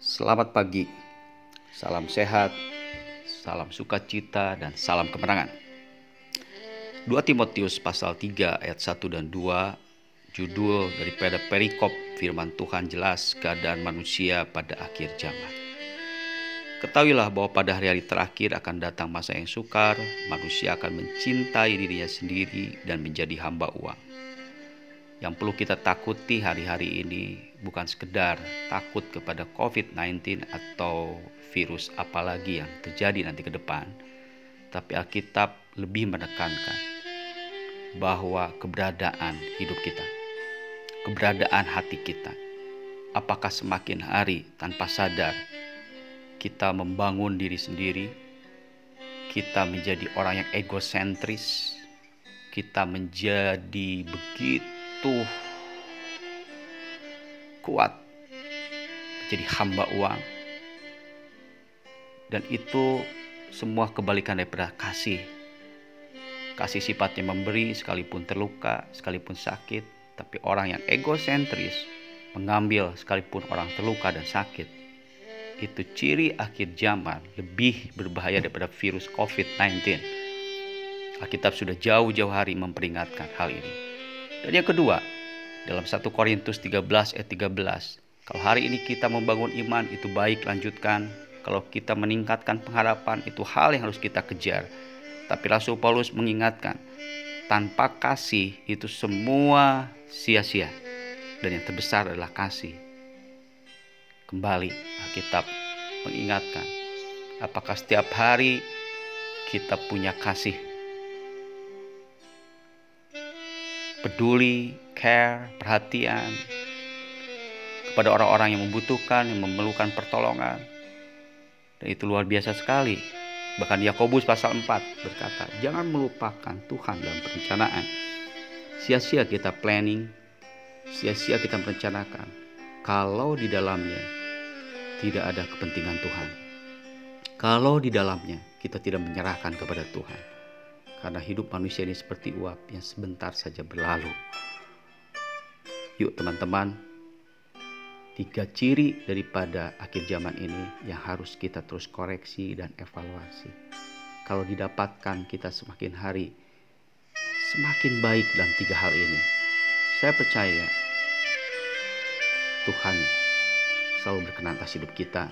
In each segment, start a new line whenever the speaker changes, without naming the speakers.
Selamat pagi, salam sehat, salam sukacita, dan salam kemenangan. 2 Timotius pasal 3 ayat 1 dan 2 judul daripada perikop firman Tuhan jelas keadaan manusia pada akhir zaman. Ketahuilah bahwa pada hari-hari terakhir akan datang masa yang sukar, manusia akan mencintai dirinya sendiri dan menjadi hamba uang. Yang perlu kita takuti hari-hari ini bukan sekedar takut kepada COVID-19 atau virus apalagi yang terjadi nanti ke depan, tapi Alkitab lebih menekankan bahwa keberadaan hidup kita, keberadaan hati kita, apakah semakin hari tanpa sadar kita membangun diri sendiri, kita menjadi orang yang egosentris, kita menjadi begitu kuat, menjadi hamba uang, dan itu semua kebalikan daripada kasih. Kasih sifatnya memberi sekalipun terluka, sekalipun sakit, tapi orang yang egosentris mengambil sekalipun orang terluka dan sakit itu ciri akhir zaman lebih berbahaya daripada virus COVID-19. Alkitab sudah jauh-jauh hari memperingatkan hal ini. Dan yang kedua, dalam 1 Korintus 13 ayat 13, kalau hari ini kita membangun iman itu baik lanjutkan, kalau kita meningkatkan pengharapan itu hal yang harus kita kejar. Tapi Rasul Paulus mengingatkan, tanpa kasih itu semua sia-sia. Dan yang terbesar adalah kasih Kembali Alkitab mengingatkan, apakah setiap hari kita punya kasih peduli, care, perhatian kepada orang-orang yang membutuhkan, yang memerlukan pertolongan. Dan itu luar biasa sekali. Bahkan Yakobus pasal 4 berkata, jangan melupakan Tuhan dalam perencanaan. Sia-sia kita planning, sia-sia kita merencanakan. Kalau di dalamnya tidak ada kepentingan Tuhan. Kalau di dalamnya kita tidak menyerahkan kepada Tuhan. Karena hidup manusia ini seperti uap yang sebentar saja berlalu. Yuk teman-teman, tiga ciri daripada akhir zaman ini yang harus kita terus koreksi dan evaluasi. Kalau didapatkan kita semakin hari semakin baik dalam tiga hal ini. Saya percaya Tuhan selalu berkenan atas hidup kita.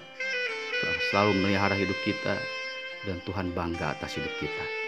Tuhan selalu melihara hidup kita dan Tuhan bangga atas hidup kita.